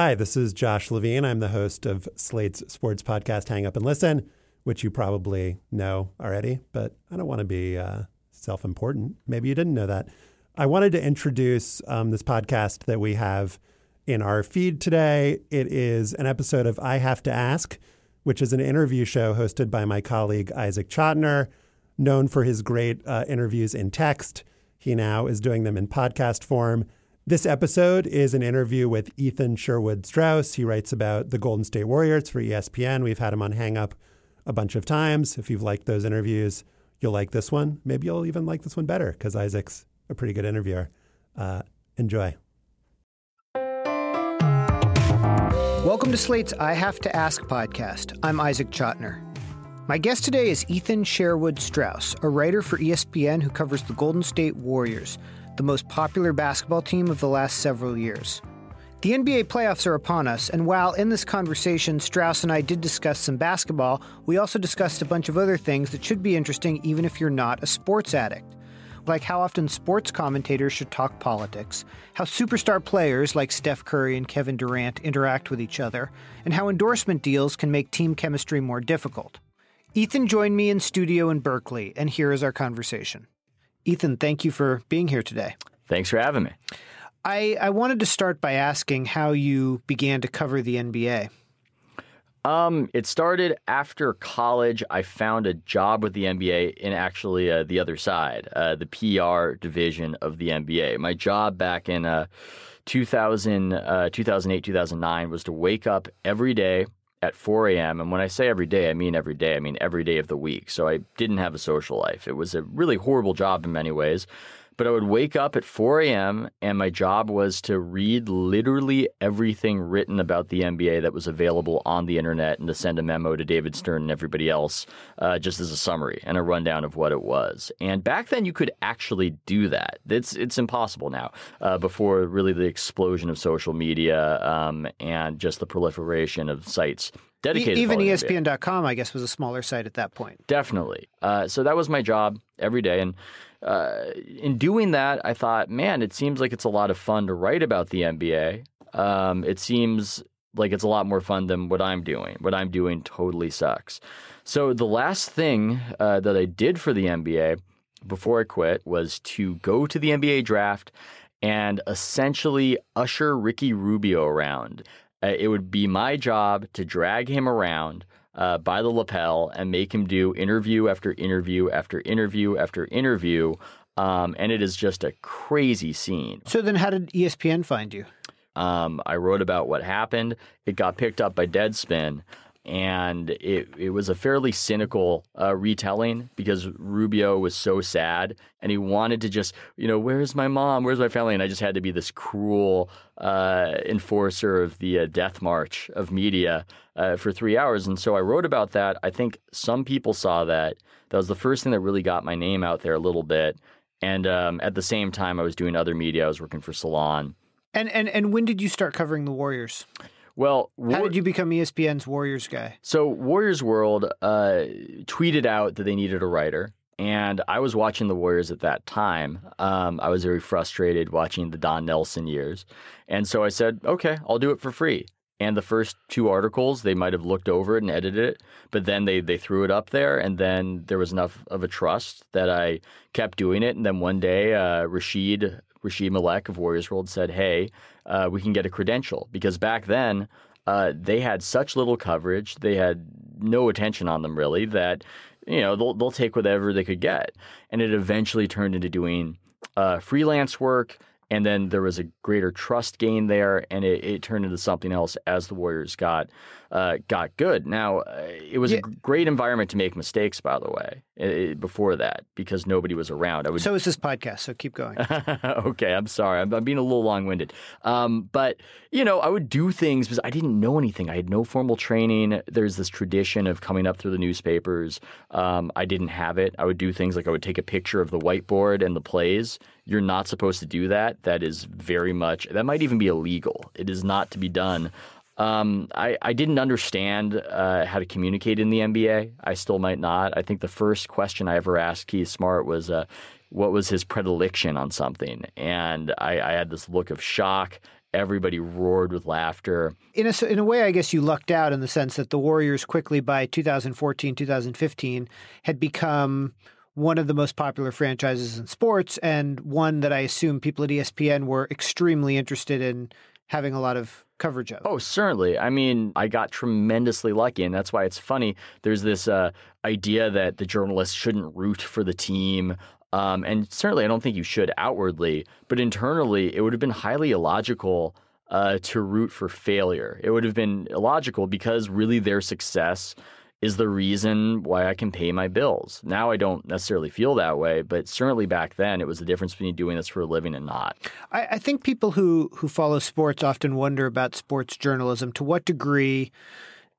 Hi, this is Josh Levine. I'm the host of Slate's sports podcast, Hang Up and Listen, which you probably know already, but I don't want to be uh, self important. Maybe you didn't know that. I wanted to introduce um, this podcast that we have in our feed today. It is an episode of I Have to Ask, which is an interview show hosted by my colleague Isaac Chotiner, known for his great uh, interviews in text. He now is doing them in podcast form. This episode is an interview with Ethan Sherwood Strauss. He writes about the Golden State Warriors for ESPN. We've had him on Hang Up a bunch of times. If you've liked those interviews, you'll like this one. Maybe you'll even like this one better because Isaac's a pretty good interviewer. Uh, enjoy. Welcome to Slate's I Have to Ask podcast. I'm Isaac Chotiner. My guest today is Ethan Sherwood Strauss, a writer for ESPN who covers the Golden State Warriors the most popular basketball team of the last several years. The NBA playoffs are upon us, and while in this conversation Strauss and I did discuss some basketball, we also discussed a bunch of other things that should be interesting even if you're not a sports addict. Like how often sports commentators should talk politics, how superstar players like Steph Curry and Kevin Durant interact with each other, and how endorsement deals can make team chemistry more difficult. Ethan joined me in studio in Berkeley, and here is our conversation. Ethan, thank you for being here today. Thanks for having me. I, I wanted to start by asking how you began to cover the NBA. Um, it started after college. I found a job with the NBA in actually uh, the other side, uh, the PR division of the NBA. My job back in uh, 2000, uh, 2008, 2009 was to wake up every day at 4 a.m. And when I say every day, I mean every day. I mean every day of the week. So I didn't have a social life. It was a really horrible job in many ways. But I would wake up at 4 a.m. and my job was to read literally everything written about the NBA that was available on the internet and to send a memo to David Stern and everybody else uh, just as a summary and a rundown of what it was. And back then you could actually do that. It's, it's impossible now uh, before really the explosion of social media um, and just the proliferation of sites dedicated. even ESPN.com, I guess, was a smaller site at that point. Definitely. Uh, so that was my job every day, and uh, in doing that, I thought, man, it seems like it's a lot of fun to write about the NBA. Um, it seems like it's a lot more fun than what I'm doing. What I'm doing totally sucks. So the last thing uh, that I did for the NBA before I quit was to go to the NBA draft and essentially usher Ricky Rubio around. Uh, it would be my job to drag him around uh, by the lapel and make him do interview after interview after interview after interview. Um, and it is just a crazy scene. So then, how did ESPN find you? Um, I wrote about what happened. It got picked up by Deadspin and it it was a fairly cynical uh, retelling because Rubio was so sad and he wanted to just you know where's my mom? Where's my family? And I just had to be this cruel uh, enforcer of the uh, death march of media uh, for three hours. And so I wrote about that. I think some people saw that. That was the first thing that really got my name out there a little bit. And um, at the same time I was doing other media. I was working for Salon. And and and when did you start covering the Warriors? Well, War- how did you become ESPN's Warriors guy? So Warriors World uh, tweeted out that they needed a writer. And I was watching the Warriors at that time. Um, I was very frustrated watching the Don Nelson years. And so I said, okay, I'll do it for free. And the first two articles, they might have looked over it and edited it, but then they, they threw it up there. And then there was enough of a trust that I kept doing it. And then one day, uh, Rashid Rashid Malek of Warriors World said, "Hey, uh, we can get a credential," because back then uh, they had such little coverage, they had no attention on them really that you know they'll they'll take whatever they could get, and it eventually turned into doing uh, freelance work. And then there was a greater trust gain there, and it, it turned into something else as the Warriors got uh, got good. Now, uh, it was yeah. a great environment to make mistakes, by the way, it, before that, because nobody was around. I would... So is this podcast, so keep going. okay, I'm sorry. I'm, I'm being a little long winded. Um, but, you know, I would do things because I didn't know anything. I had no formal training. There's this tradition of coming up through the newspapers. Um, I didn't have it. I would do things like I would take a picture of the whiteboard and the plays. You're not supposed to do that. That is very much, that might even be illegal. It is not to be done um, I, I didn't understand uh, how to communicate in the NBA. I still might not. I think the first question I ever asked Keith Smart was, uh, what was his predilection on something? And I, I, had this look of shock everybody roared with laughter. In a, in a way, I guess you lucked out in the sense that the Warriors quickly by 2014, 2015 had become one of the most popular franchises in sports and one that I assume people at ESPN were extremely interested in having a lot of coverage of. Oh, certainly. I mean, I got tremendously lucky, and that's why it's funny. There's this uh, idea that the journalists shouldn't root for the team. Um, and certainly, I don't think you should outwardly, but internally, it would have been highly illogical uh, to root for failure. It would have been illogical because really their success is the reason why I can pay my bills. Now I don't necessarily feel that way, but certainly back then it was the difference between doing this for a living and not. I, I think people who who follow sports often wonder about sports journalism. To what degree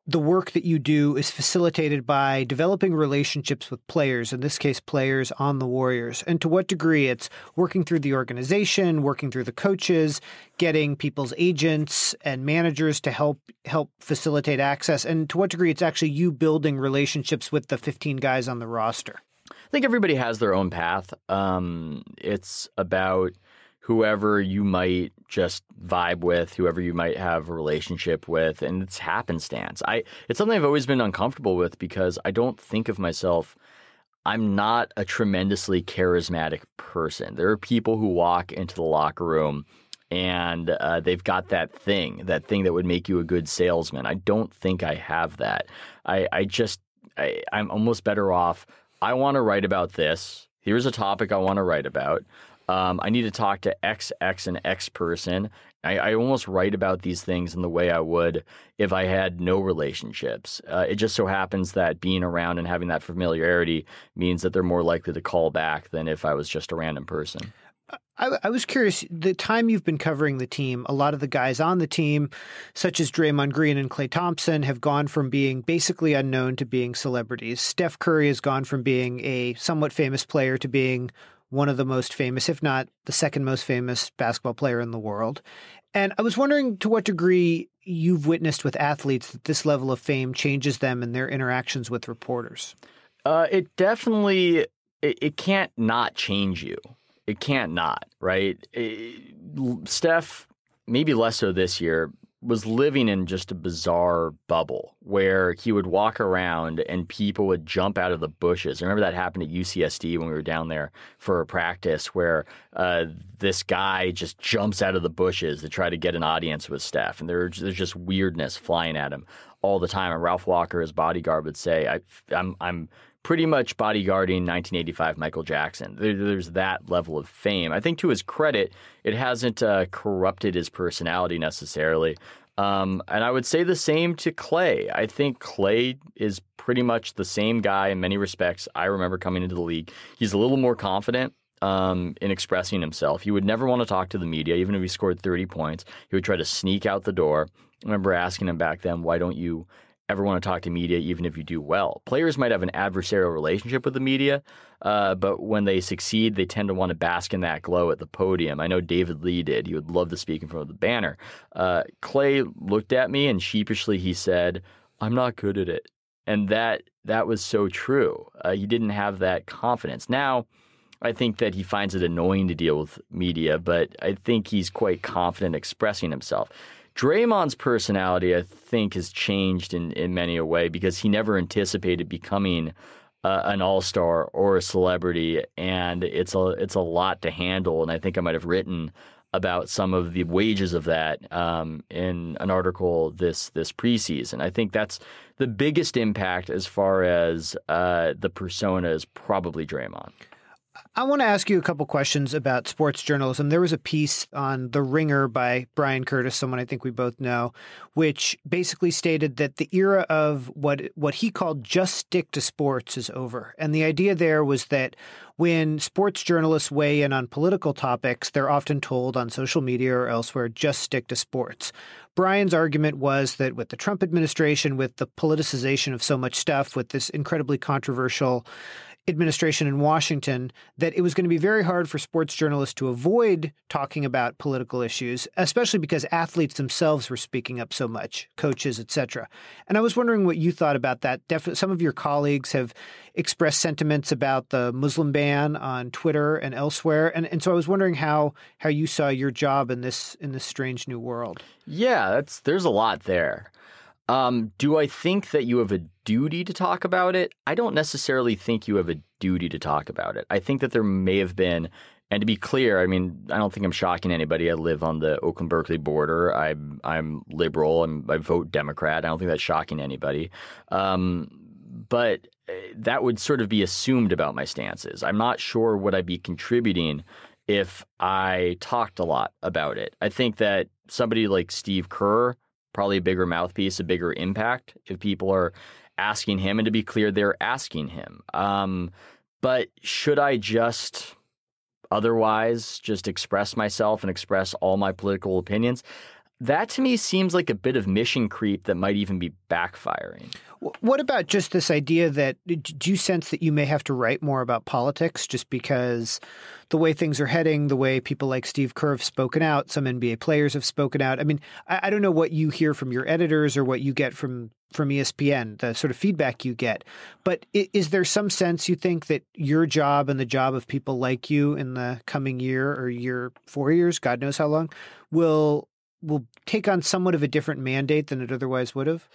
the work that you do is facilitated by developing relationships with players, in this case, players on the Warriors, and to what degree it's working through the organization, working through the coaches, getting people's agents and managers to help help facilitate access, and to what degree it's actually you building relationships with the 15 guys on the roster. I think everybody has their own path. Um, it's about whoever you might just vibe with, whoever you might have a relationship with, and it's happenstance. I it's something I've always been uncomfortable with because I don't think of myself I'm not a tremendously charismatic person. There are people who walk into the locker room and uh, they've got that thing, that thing that would make you a good salesman. I don't think I have that. I, I just, I, I'm almost better off. I want to write about this. Here's a topic I want to write about. Um, I need to talk to X, X, and X person. I, I, almost write about these things in the way I would if I had no relationships. Uh, it just so happens that being around and having that familiarity means that they're more likely to call back than if I was just a random person. I, I, was curious. The time you've been covering the team, a lot of the guys on the team, such as Draymond Green and Klay Thompson, have gone from being basically unknown to being celebrities. Steph Curry has gone from being a somewhat famous player to being one of the most famous, if not the second most famous basketball player in the world. And I was wondering to what degree you've witnessed with athletes that this level of fame changes them in their interactions with reporters. Uh, it definitely it, it, can't not change you. It can't not, right? It, Steph, maybe less so this year, was living in just a bizarre bubble where he would walk around and people would jump out of the bushes. I remember that happened at UCSD when we were down there for a practice where uh, this guy just jumps out of the bushes to try to get an audience with Steph. And there, there's just weirdness flying at him all the time. And Ralph Walker, his bodyguard, would say, I, I'm, I'm pretty much bodyguarding 1985 Michael Jackson. There, there's that level of fame. I think to his credit, it hasn't uh, corrupted his personality necessarily. Um, and I would say the same to Klay. I think Klay is pretty much the same guy in many respects. I remember coming into the league. He's a little more confident um, in expressing himself. He would never want to talk to the media, even if he scored 30 points. He would try to sneak out the door. I remember asking him back then, why don't you ever want to talk to media, even if you do well. Players might have an adversarial relationship with the media, uh, but when they succeed, they tend to want to bask in that glow at the podium. I know David Lee did. He would love to speak in front of the banner. Uh, Klay looked at me and sheepishly he said, I'm not good at it. And that that was so true. Uh, he didn't have that confidence. Now, I think that he finds it annoying to deal with media, but I think he's quite confident expressing himself. Draymond's personality, I think, has changed in, in many a way because he never anticipated becoming uh, an all star or a celebrity, and it's a it's a lot to handle. And I think I might have written about some of the wages of that um, in an article this this preseason. I think that's the biggest impact as far as uh, the persona is probably Draymond. I want to ask you a couple questions about sports journalism. There was a piece on The Ringer by Bryan Curtis, someone I think we both know, which basically stated that the era of what what he called just stick to sports is over. And the idea there was that when sports journalists weigh in on political topics, they're often told on social media or elsewhere, just stick to sports. Bryan's argument was that with the Trump administration, with the politicization of so much stuff, with this incredibly controversial administration in Washington that it was going to be very hard for sports journalists to avoid talking about political issues, especially because athletes themselves were speaking up so much, coaches, etc. And I was wondering what you thought about that. Definitely, some of your colleagues have expressed sentiments about the Muslim ban on Twitter and elsewhere, and and so I was wondering how how you saw your job in this in this strange new world. Yeah, that's there's a lot there. Um, do I think that you have a duty to talk about it? I don't necessarily think you have a duty to talk about it. I think that there may have been, and to be clear, I mean, I don't think I'm shocking anybody. I live on the Oakland Berkeley border. I'm I'm liberal. I'm, I vote Democrat. I don't think that's shocking anybody. Um, but uh, that would sort of be assumed about my stances. I'm not sure what I'd be contributing if I talked a lot about it. I think that somebody like Steve Kerr probably a bigger mouthpiece, a bigger impact if people are asking him. And to be clear, they're asking him. Um, but should I just otherwise just express myself and express all my political opinions? That to me seems like a bit of mission creep that might even be backfiring. What about just this idea that do you sense that you may have to write more about politics just because the way things are heading, the way people like Steve Kerr have spoken out, some NBA players have spoken out? I mean, I, don't know what you hear from your editors or what you get from from ESPN, the sort of feedback you get. But is there some sense you think that your job and the job of people like you in the coming year or year, four years, God knows how long, will will take on somewhat of a different mandate than it otherwise would have?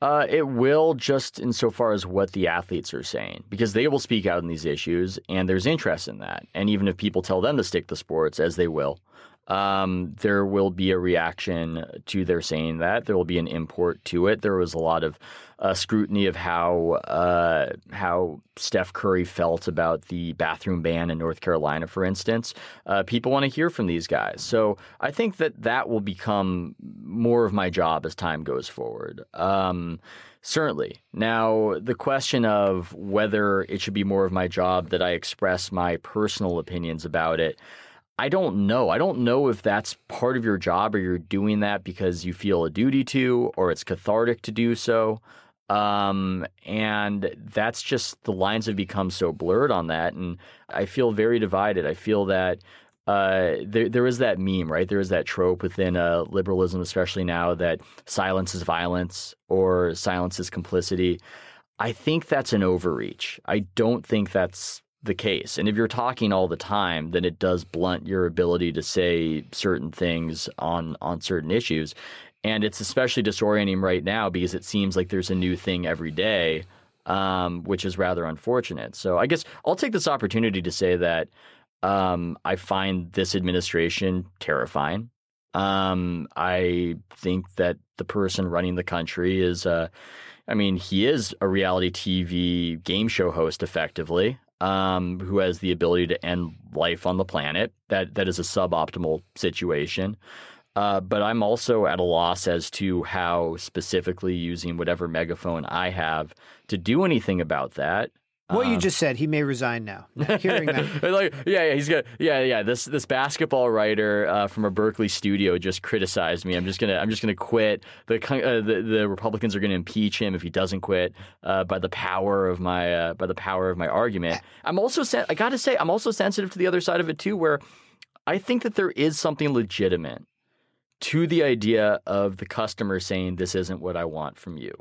Uh, it will just insofar as what the athletes are saying, because they will speak out on these issues, and there's interest in that. And even if people tell them to stick to sports, as they will, um, there will be a reaction to their saying that. There will be an import to it. There was a lot of uh, scrutiny of how uh, how Steph Curry felt about the bathroom ban in North Carolina, for instance. Uh, people want to hear from these guys, so I think that that will become more of my job as time goes forward. Um, Certainly. Now, the question of whether it should be more of my job that I express my personal opinions about it, I don't know. I don't know if that's part of your job or you're doing that because you feel a duty to or it's cathartic to do so. Um, and that's just the lines have become so blurred on that. And I feel very divided. I feel that uh, there, there is that meme, right? There is that trope within uh, liberalism, especially now, that silence is violence or silence is complicity. I think that's an overreach. I don't think that's the case. And if you're talking all the time, then it does blunt your ability to say certain things on on certain issues. And it's especially disorienting right now because it seems like there's a new thing every day, um, which is rather unfortunate. So I guess I'll take this opportunity to say that um, I find this administration terrifying. Um, I think that the person running the country is, uh, I mean, he is a reality TV game show host effectively um, who has the ability to end life on the planet. That that is a suboptimal situation. Uh, but I'm also at a loss as to how specifically using whatever megaphone I have to do anything about that. What um, you just said, he may resign now. Hearing that, like, yeah, yeah, he's got, yeah, yeah. This this basketball writer uh, from a Berkeley studio just criticized me. I'm just gonna, I'm just gonna quit. The uh, the, the Republicans are gonna impeach him if he doesn't quit uh, by the power of my uh, by the power of my argument. I'm also, sen- I got to say, I'm also sensitive to the other side of it too, where I think that there is something legitimate to the idea of the customer saying this isn't what I want from you.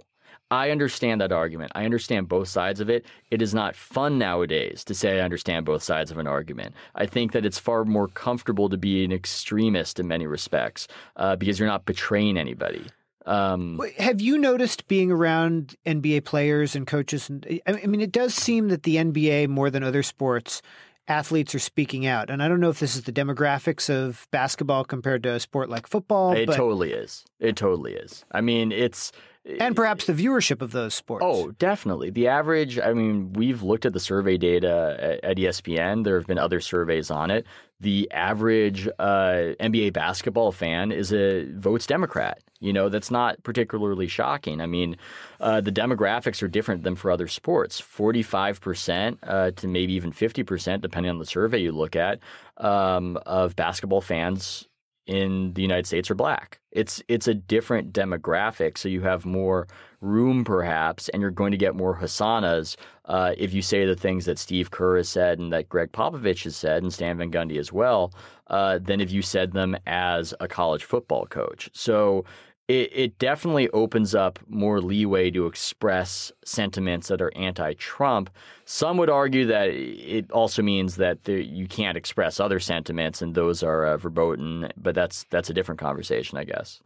I understand that argument. I understand both sides of it. It is not fun nowadays to say I understand both sides of an argument. I think that it's far more comfortable to be an extremist in many respects uh, because you're not betraying anybody. Um, Have you noticed being around NBA players and coaches? I mean, it does seem that the NBA, more than other sports, athletes are speaking out. And I don't know if this is the demographics of basketball compared to a sport like football. It but... totally is. It totally is. I mean, it's and perhaps the viewership of those sports. Oh, definitely. The average, I mean, we've looked at the survey data at, ESPN. There have been other surveys on it. The average uh, NBA basketball fan is a votes Democrat. You know, that's not particularly shocking. I mean, uh, the demographics are different than for other sports. 45% uh, to maybe even 50%, depending on the survey you look at, um, of basketball fans in the United States are black. It's it's a different demographic, so you have more room perhaps, and you're going to get more hosannas uh, if you say the things that Steve Kerr has said and that Gregg Popovich has said, and Stan Van Gundy as well, uh, than if you said them as a college football coach. So it, it definitely opens up more leeway to express sentiments that are anti-Trump. Some would argue that it also means that you can't express other sentiments, and those are uh, verboten. But that's that's a different conversation, I guess.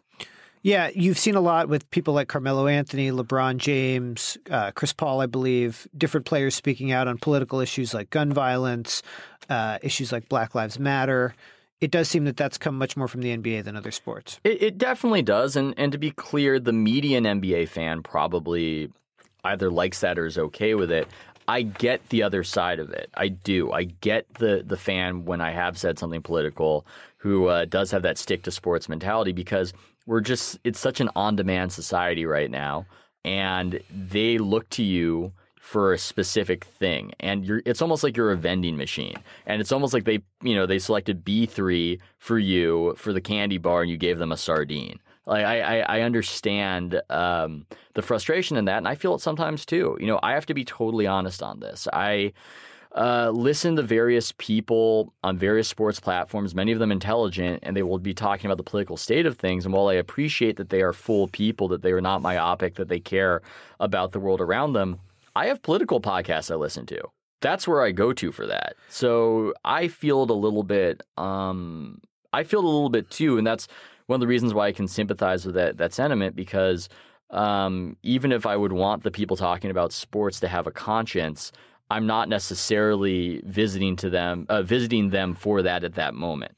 Yeah, you've seen a lot with people like Carmelo Anthony, LeBron James, uh, Chris Paul, I believe, different players speaking out on political issues like gun violence, uh, issues like Black Lives Matter it does seem that that's come much more from the NBA than other sports. It, it, definitely does, and and to be clear, the median NBA fan probably either likes that or is okay with it. I get the other side of it. I do. I get the the fan when I have said something political who uh, does have that stick to sports mentality because we're just it's such an on demand society right now, and they look to you for a specific thing. And you're it's almost like you're a vending machine. And it's almost like they you know they selected b3 for you for the candy bar and you gave them a sardine. Like i i, I understand um, the frustration in that and i feel it sometimes too. You know i have to be totally honest on this. I uh, listen to various people on various sports platforms, many of them intelligent, and they will be talking about the political state of things. And while I appreciate that they are full people, that they are not myopic, that they care about the world around them, I have political podcasts I listen to. That's where I go to for that. So I feel it a little bit. Um, I feel it a little bit too, and that's one of the reasons why I can sympathize with that that sentiment because um, even if I would want the people talking about sports to have a conscience, I'm not necessarily visiting to them, uh, visiting them for that at that moment.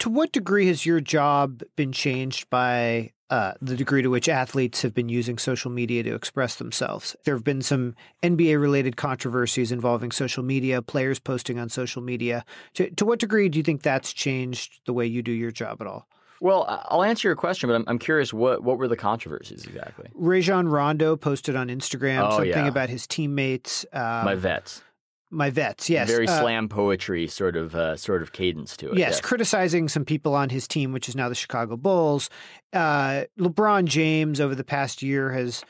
To what degree has your job been changed by uh, the degree to which athletes have been using social media to express themselves. There have been some NBA related controversies involving social media, players posting on social media. To, to, what degree do you think that's changed the way you do your job at all? Well, I'll answer your question, but I'm, I'm curious what, what were the controversies exactly? Rajon Rondo posted on Instagram oh, something yeah. about his teammates. Um, My vets my vets, yes, very uh, slam poetry sort of uh, sort of cadence to it. Yes, yes, criticizing some people on his team, which is now the Chicago Bulls. Uh, LeBron James over the past year has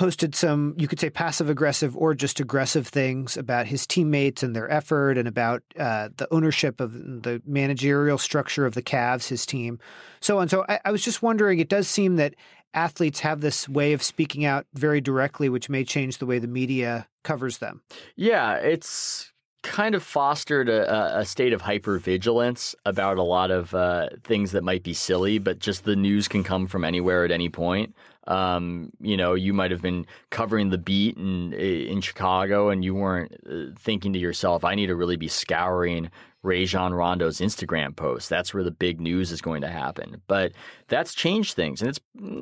posted some, you could say, passive aggressive or just aggressive things about his teammates and their effort, and about uh, the ownership of the managerial structure of the Cavs, his team, so on. So I, I was just wondering. It does seem that athletes have this way of speaking out very directly, which may change the way the media covers them. Yeah, it's kind of fostered a, a state of hypervigilance about a lot of uh, things that might be silly, but just the news can come from anywhere at any point. Um, you know, you might have been covering the beat in in Chicago, and you weren't uh, thinking to yourself, "I need to really be scouring Rajon Rondo's Instagram post. That's where the big news is going to happen. But that's changed things, and it's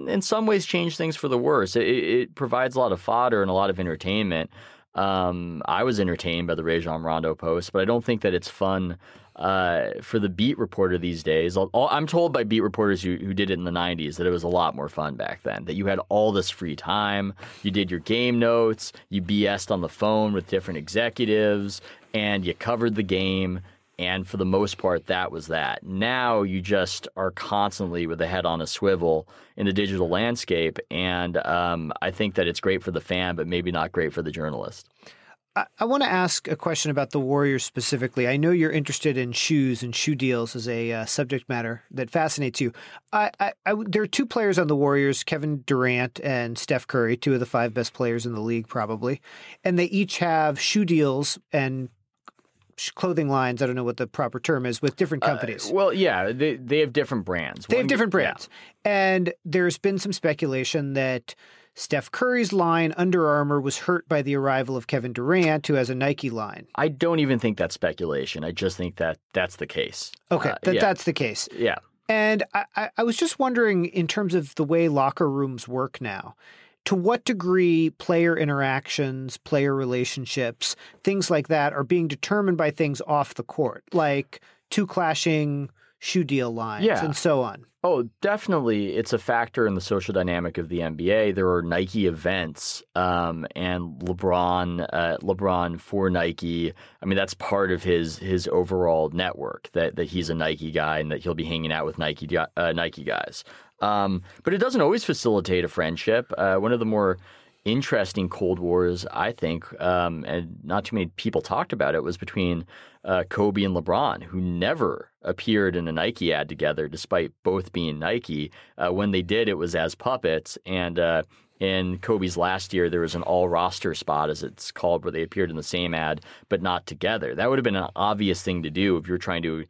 in some ways changed things for the worse. It, it provides a lot of fodder and a lot of entertainment. Um, I was entertained by the Rajon Rondo post, but I don't think that it's fun uh, for the beat reporter these days. I'm told by beat reporters who, who did it in the 90s that it was a lot more fun back then, that you had all this free time. You did your game notes, you BS'd on the phone with different executives, and you covered the game and for the most part, that was that. Now you just are constantly with the head on a swivel in the digital landscape. And um, I think that it's great for the fan, but maybe not great for the journalist. I, I want to ask a question about the Warriors specifically. I know you're interested in shoes and shoe deals as a uh, subject matter that fascinates you. I, I, there are two players on the Warriors, Kevin Durant and Steph Curry, two of the five best players in the league, probably. And they each have shoe deals and clothing lines. I don't know what the proper term is with different uh, companies. Uh, well, yeah, they they have different brands. They One, have different brands, yeah. and there's been some speculation that. Steph Curry's line, Under Armour, was hurt by the arrival of Kevin Durant, who has a Nike line. I don't even think that's speculation. I just think that that's the case. Okay, uh, that, yeah. that's the case. Yeah. And I, I was just wondering, in terms of the way locker rooms work now, to what degree player interactions, player relationships, things like that are being determined by things off the court, like two clashing shoe deal lines Yeah. and so on. Oh, definitely. It's a factor in the social dynamic of the NBA. There are Nike events, um, and LeBron, uh, LeBron for Nike. I mean, that's part of his his overall network that that he's a Nike guy and that he'll be hanging out with Nike uh, Nike guys. Um, but it doesn't always facilitate a friendship. Uh, one of the more interesting Cold Wars, I think, um, and not too many people talked about it, was between uh, Kobe and LeBron, who never appeared in a Nike ad together, despite both being Nike. Uh, when they did, it was as puppets. And uh, in Kobe's last year, there was an all roster spot, as it's called, where they appeared in the same ad, but not together. That would have been an obvious thing to do if you're trying to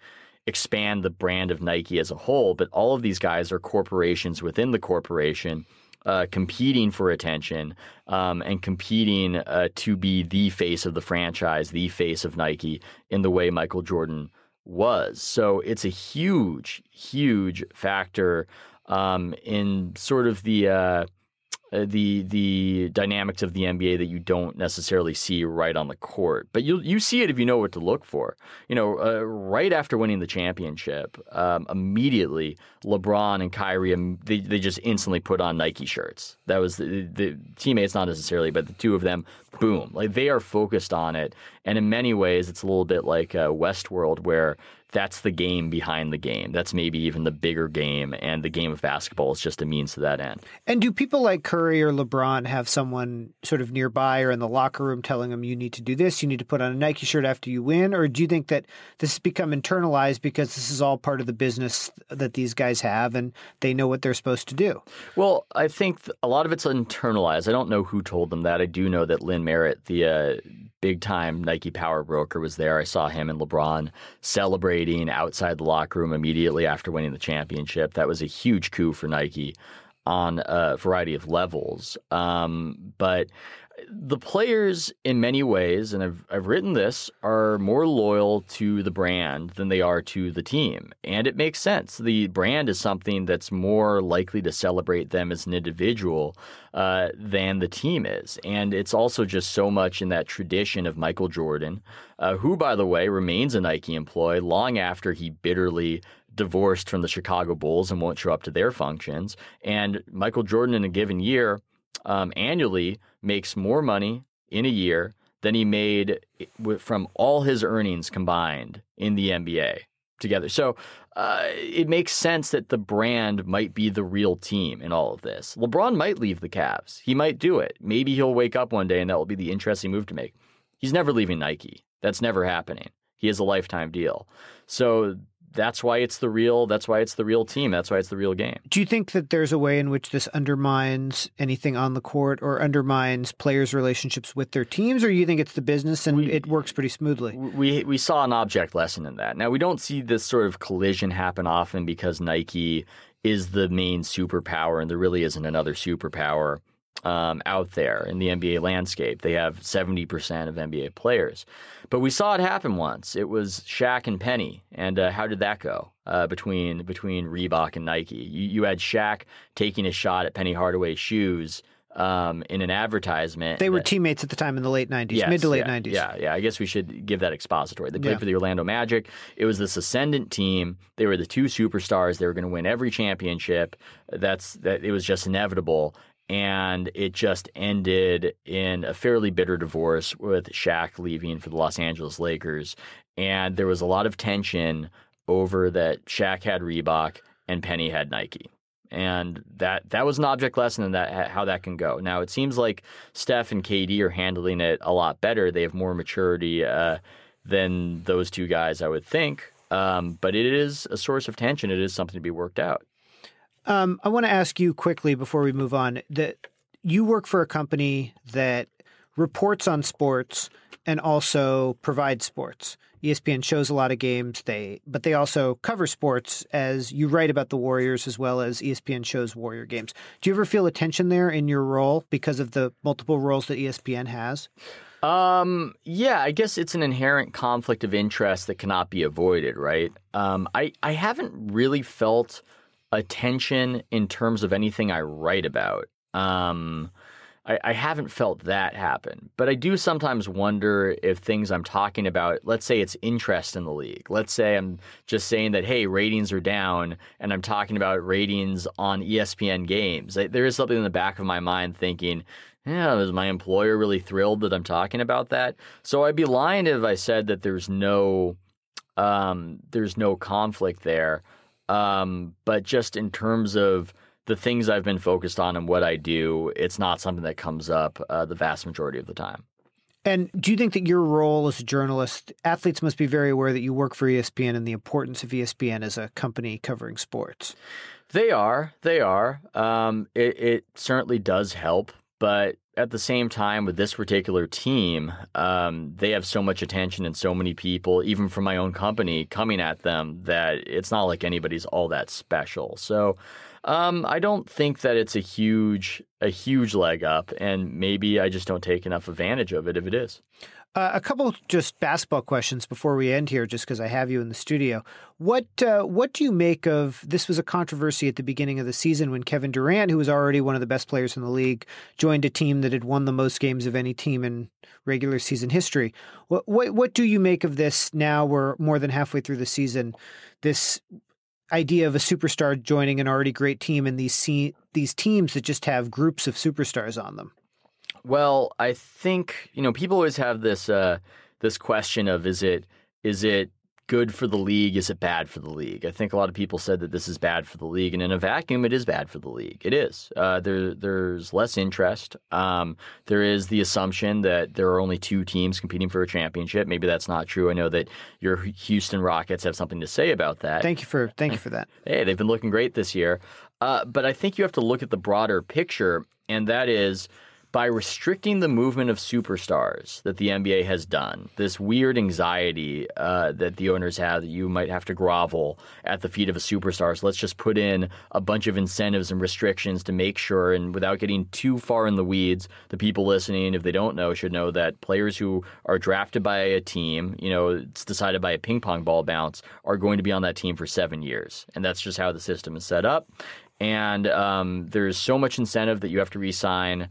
expand the brand of Nike as a whole. But all of these guys are corporations within the corporation. Uh, competing for attention um, and competing uh, to be the face of the franchise, the face of Nike, in the way Michael Jordan was. So it's a huge, huge factor um, in sort of the uh, the the dynamics of the NBA that you don't necessarily see right on the court, but you you see it if you know what to look for. You know, uh, right after winning the championship, um, immediately LeBron and Kyrie um, they they just instantly put on Nike shirts. That was the, the teammates, not necessarily, but the two of them, boom, like they are focused on it. And in many ways, it's a little bit like uh, Westworld, where that's the game behind the game. That's maybe even the bigger game, and the game of basketball is just a means to that end. And do people like Curry or LeBron have someone sort of nearby or in the locker room telling them you need to do this, you need to put on a Nike shirt after you win? Or do you think that this has become internalized because this is all part of the business that these guys have and they know what they're supposed to do? Well, I think a lot of it's internalized. I don't know who told them that. I do know that Lynn Merritt, the uh, big time Nike power broker, was there. I saw him and LeBron celebrating outside the locker room immediately after winning the championship. That was a huge coup for Nike on a variety of levels. Um, but the players, in many ways, and I've, I've written this, are more loyal to the brand than they are to the team. And it makes sense. The brand is something that's more likely to celebrate them as an individual uh, than the team is. And it's also just so much in that tradition of Michael Jordan, uh, who, by the way, remains a Nike employee long after he bitterly divorced from the Chicago Bulls and won't show up to their functions. And Michael Jordan, in a given year, um, annually makes more money in a year than he made from all his earnings combined in the NBA together. So uh, it makes sense that the brand might be the real team in all of this. LeBron might leave the Cavs. He might do it. Maybe he'll wake up one day and that will be the interesting move to make. He's never leaving Nike. That's never happening. He has a lifetime deal. So that's why it's the real that's why it's the real team. That's why it's the real game. Do you think that there's a way in which this undermines anything on the court or undermines players relationships with their teams? Or you think it's the business and we, it works pretty smoothly? We we saw an object lesson in that. Now we don't see this sort of collision happen often because Nike is the main superpower and there really isn't another superpower um, out there in the NBA landscape. They have 70% of NBA players. But we saw it happen once. It was Shaq and Penny. And uh, how did that go uh, between between Reebok and Nike? You, you had Shaq taking a shot at Penny Hardaway's shoes um, in an advertisement. They were that, teammates at the time in the late 90s, yes, mid to late yeah, 90s. Yeah, yeah. I guess we should give that expository. They played Yeah. for the Orlando Magic. It was this ascendant team. They were the two superstars. They were going to win every championship. That's that. It was just inevitable. And it just ended in a fairly bitter divorce with Shaq leaving for the Los Angeles Lakers. And there was a lot of tension over that Shaq had Reebok and Penny had Nike and that that was an object lesson in that how that can go. Now it seems like Steph and KD are handling it a lot better. They have more maturity uh, than those two guys, I would think. Um, but it is a source of tension. It is something to be worked out. Um, I want to ask you quickly before we move on that you work for a company that reports on sports and also provides sports. ESPN shows a lot of games, they but they also cover sports as you write about the Warriors as well as ESPN shows Warrior games. Do you ever feel a tension there in your role because of the multiple roles that ESPN has? Um, yeah, I guess it's an inherent conflict of interest that cannot be avoided, right? Um, I, I haven't really felt a tension in terms of anything I write about. Um, I, I haven't felt that happen. But I do sometimes wonder if things I'm talking about, let's say it's interest in the league. Let's say I'm just saying that, hey, ratings are down, and I'm talking about ratings on ESPN games. There is something in the back of my mind thinking, yeah, is my employer really thrilled that I'm talking about that? So I'd be lying if I said that there's no um, there's no conflict there. Um, but just in terms of the things I've been focused on and what I do, it's not something that comes up uh, the vast majority of the time. And do you think that your role as a journalist, athletes must be very aware that you work for ESPN and the importance of ESPN as a company covering sports? They are. They are. Um, it, it, certainly does help. But at the same time, with this particular team, um, they have so much attention and so many people, even from my own company, coming at them that it's not like anybody's all that special. So um, I don't think that it's a huge a huge leg up, and maybe I just don't take enough advantage of it if it is. Uh, a couple just basketball questions before we end here, just because I have you in the studio. What uh, what do you make of this? Was a controversy at the beginning of the season when Kevin Durant, who was already one of the best players in the league, joined a team that had won the most games of any team in regular season history. What what, what do you make of this? Now we're more than halfway through the season. This idea of a superstar joining an already great team and these se- these teams that just have groups of superstars on them? Well, I think you know people always have this uh, this question of is it is it good for the league? Is it bad for the league? I think a lot of people said that this is bad for the league, and in a vacuum, it is bad for the league. It is. Uh, there, there's less interest. Um, there is the assumption that there are only two teams competing for a championship. Maybe that's not true. I know that your Houston Rockets have something to say about that. Thank you for thank you for that. hey, they've been looking great this year. Uh, but I think you have to look at the broader picture, and that is by restricting the movement of superstars that the NBA has done, this weird anxiety uh, that the owners have that you might have to grovel at the feet of a superstar. So let's just put in a bunch of incentives and restrictions to make sure, and without getting too far in the weeds, the people listening, if they don't know, should know that players who are drafted by a team, you know, it's decided by a ping pong ball bounce, are going to be on that team for seven years. And that's just how the system is set up. And um, there's so much incentive that you have to re-sign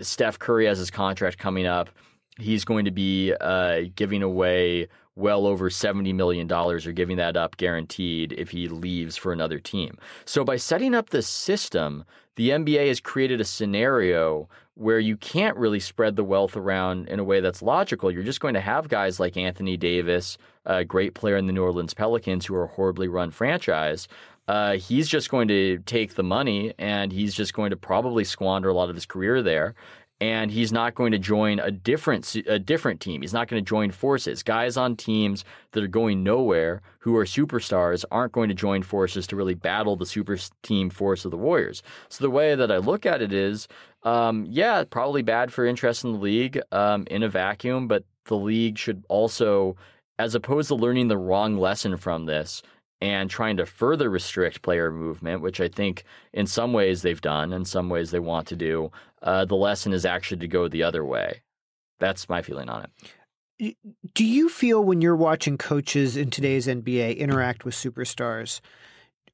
Steph Curry has his contract coming up. He's going to be uh, giving away well over $70 million or giving that up guaranteed if he leaves for another team. So, by setting up this system, the NBA has created a scenario where you can't really spread the wealth around in a way that's logical. You're just going to have guys like Anthony Davis, a great player in the New Orleans Pelicans, who are a horribly run franchise. Uh, he's just going to take the money and he's just going to probably squander a lot of his career there. And he's not going to join a different a different team. He's not going to join forces. Guys on teams that are going nowhere, who are superstars, aren't going to join forces to really battle the super team force of the Warriors. So the way that I look at it is, um, yeah, probably bad for interest in the league um, in a vacuum, but the league should also, as opposed to learning the wrong lesson from this, and trying to further restrict player movement, which I think in some ways they've done, in some ways they want to do, uh, the lesson is actually to go the other way. That's my feeling on it. Do you feel when you're watching coaches in today's NBA interact with superstars?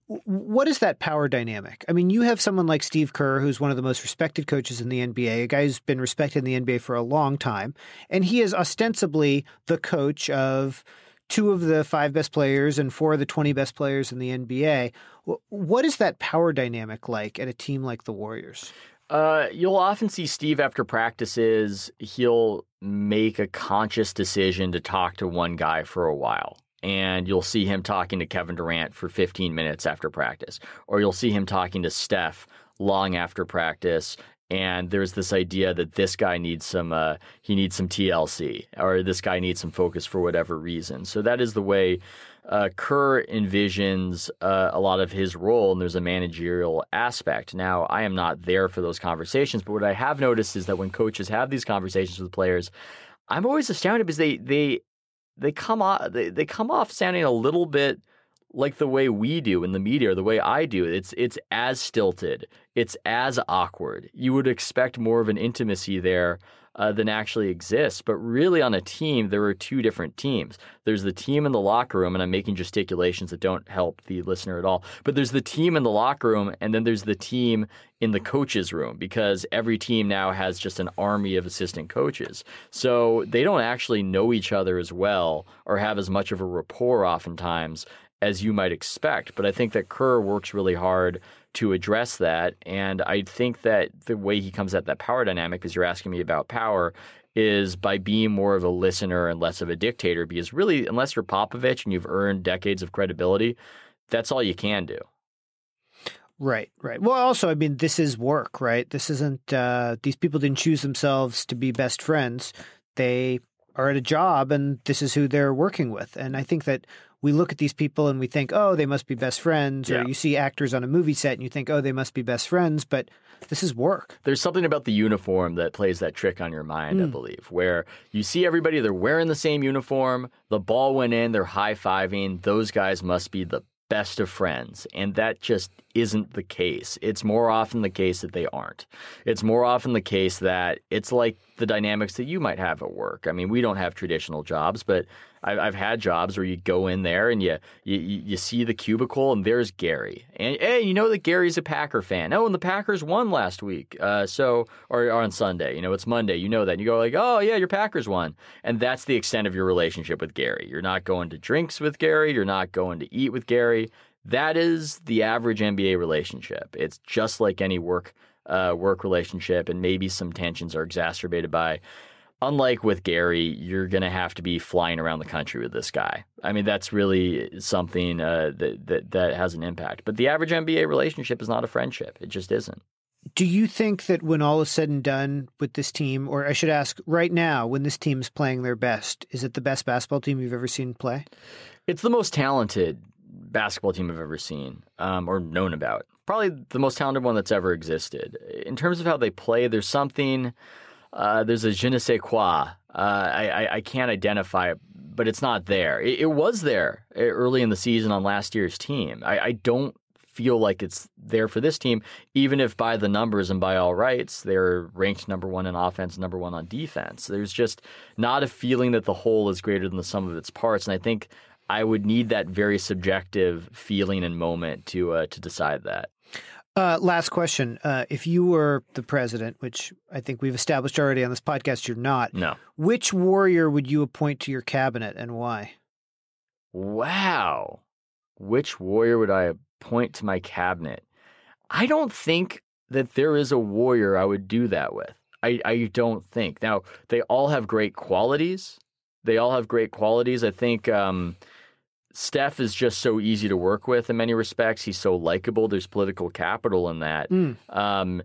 What is that power dynamic? I mean, you have someone like Steve Kerr, who's one of the most respected coaches in the NBA, a guy who's been respected in the NBA for a long time, and he is ostensibly the coach of two of the five best players and four of the 20 best players in the NBA. What is that power dynamic like at a team like the Warriors? Uh, you'll often see Steve after practices, he'll make a conscious decision to talk to one guy for a while. And you'll see him talking to Kevin Durant for 15 minutes after practice. Or you'll see him talking to Steph long after practice and there's this idea that this guy needs some uh, he needs some TLC or this guy needs some focus for whatever reason. So that is the way uh, Kerr envisions uh, a lot of his role, and there's a managerial aspect. Now, I am not there for those conversations, but what I have noticed is that when coaches have these conversations with players, I'm always astounded because they they they come off they, they come off sounding a little bit like the way we do in the media or the way I do. It's it's as stilted. It's as awkward. You would expect more of an intimacy there. uh, than actually exists. But really, on a team, there are two different teams. There's the team in the locker room, and I'm making gesticulations that don't help the listener at all. But there's the team in the locker room, and then there's the team in the coaches' room because every team now has just an army of assistant coaches. So they don't actually know each other as well or have as much of a rapport oftentimes as you might expect. But I think that Kerr works really hard to address that. And I think that the way he comes at that power dynamic, because you're asking me about power, is by being more of a listener and less of a dictator. Because really, unless you're Popovich and you've earned decades of credibility, that's all you can do. Right, right. Well, also, I mean, this is work, right? This isn't, uh, these people didn't choose themselves to be best friends. They are at a job and this is who they're working with. And I think that we look at these people and we think, oh, they must be best friends. Yeah. Or you see actors on a movie set and you think, oh, they must be best friends. But this is work. There's something about the uniform that plays that trick on your mind, I hmm. believe, where you see everybody, they're wearing the same uniform, the ball went in, they're high fiving. Those guys must be the best of friends. And that just isn't the case. It's more often the case that they aren't. It's more often the case that it's like the dynamics that you might have at work. I mean, we don't have traditional jobs, but I've, I've had jobs where you go in there and you, you you see the cubicle and there's Gary. And hey, you know that Gary's a Packer fan. Oh, and the Packers won last week. Uh, so or, or on Sunday, you know, it's Monday. You know that. And you go like, oh yeah, your Packers won. And that's the extent of your relationship with Gary. You're not going to drinks with Gary. You're not going to eat with Gary. That is the average NBA relationship. It's just like any work uh, work relationship, and maybe some tensions are exacerbated by. Unlike with Gary, you're going to have to be flying around the country with this guy. I mean, that's really something uh, that, that that has an impact. But the average NBA relationship is not a friendship; it just isn't. Do you think that when all is said and done with this team, or I should ask right now, when this team's playing their best, is it the best basketball team you've ever seen play? It's the most talented basketball team I've ever seen um, or known about. Probably the most talented one that's ever existed. In terms of how they play, there's something, uh, there's a je ne sais quoi. Uh, I, I, can't identify it, but it's not there. It, it, was there uh, early in the season on last year's team. I, I don't feel like it's there for this team, even if by the numbers and by all rights, they're ranked number one in offense, number one on defense. There's just not a feeling that the whole is greater than the sum of its parts. And I think I would need that very subjective feeling and moment to uh, to decide that. Uh, last question: uh, If you were the president, which I think we've established already on this podcast, you're not. No. Which warrior would you appoint to your cabinet and why? Wow. Which warrior would I appoint to my cabinet? I don't think that there is a warrior I would do that with. I, I don't think. Now, they all have great qualities. They all have great qualities. I think um, Steph is just so easy to work with in many respects. He's so likable. There's political capital in that. Mm. Um,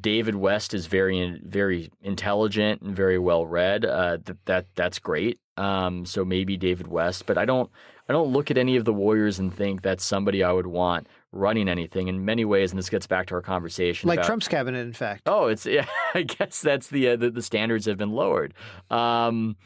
David West is very, very intelligent and very well read. Uh, that, that that's great. Um, so maybe David West, but I don't, I don't look at any of the Warriors and think that's somebody I would want running anything. In many ways, and this gets back to our conversation, like about, Trump's cabinet, in fact. Oh, it's yeah. I guess that's the uh, the, the, standards have been lowered. Um,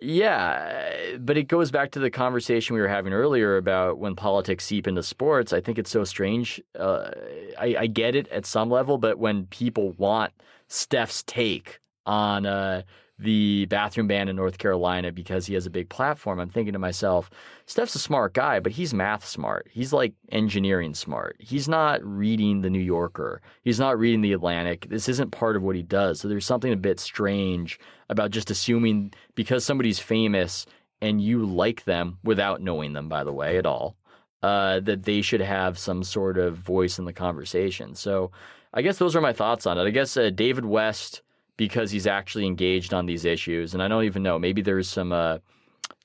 yeah, but it goes back to the conversation we were having earlier about when politics seep into sports. I think it's so strange. Uh, I, I, get it at some level, but when people want Steph's take on uh, the bathroom ban in North Carolina because he has a big platform, I'm thinking to myself, Steph's a smart guy, but he's math smart. He's like engineering smart. He's not reading the New Yorker. He's not reading the Atlantic. This isn't part of what he does. So there's something a bit strange about just assuming because somebody's famous and you like them without knowing them, by the way, at all, uh, that they should have some sort of voice in the conversation. So I guess those are my thoughts on it. I guess uh, David West because he's actually engaged on these issues. And I don't even know. Maybe there's some uh,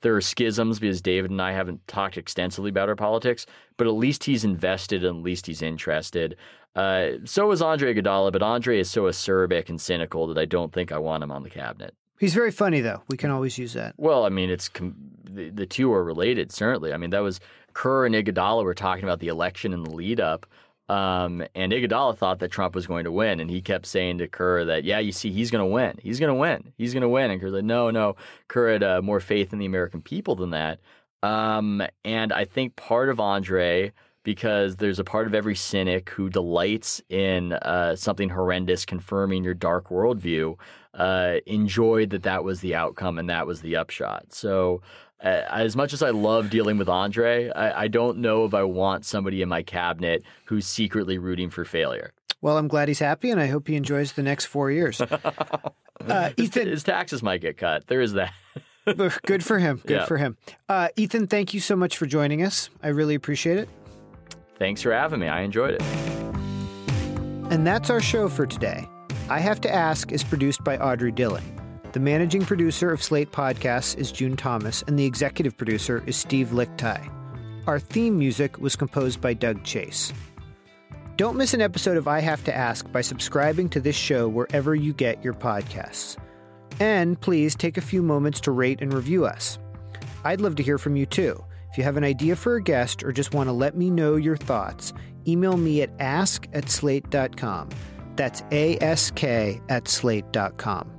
there are schisms because David and I haven't talked extensively about our politics, but at least he's invested and at least he's interested. Uh, so is Andre Iguodala, but Andre is so acerbic and cynical that I don't think I want him on the cabinet. He's very funny, though. We can always use that. Well, I mean, it's com- the, the two are related, certainly. I mean, that was Kerr and Iguodala were talking about the election and the lead up. Um, and Iguodala thought that Trump was going to win, and he kept saying to Kerr that, "Yeah, you see, he's going to win. He's going to win. He's going to win." And Kerr said, "No, no." Kerr had uh, more faith in the American people than that. Um, and I think part of Andre, because there's a part of every cynic who delights in uh, something horrendous confirming your dark worldview. Uh, enjoyed that that was the outcome and that was the upshot. So as much as I love dealing with Andre, I, I, don't know if I want somebody in my cabinet who's secretly rooting for failure. Well, I'm glad he's happy, and I hope he enjoys the next four years. Uh, Ethan, his, his, taxes might get cut. There is that. good for him. Good yeah. for him. Uh, Ethan, thank you so much for joining us. I really appreciate it. Thanks for having me. I enjoyed it. And that's our show for today. I Have to Ask is produced by Audrey Dillon. The managing producer of Slate Podcasts is June Thomas, and the executive producer is Steve Lickteig. Our theme music was composed by Doug Chase. Don't miss an episode of I Have to Ask by subscribing to this show wherever you get your podcasts. And please take a few moments to rate and review us. I'd love to hear from you too. If you have an idea for a guest or just want to let me know your thoughts, email me at ask at slate.com. That's ask at slate.com.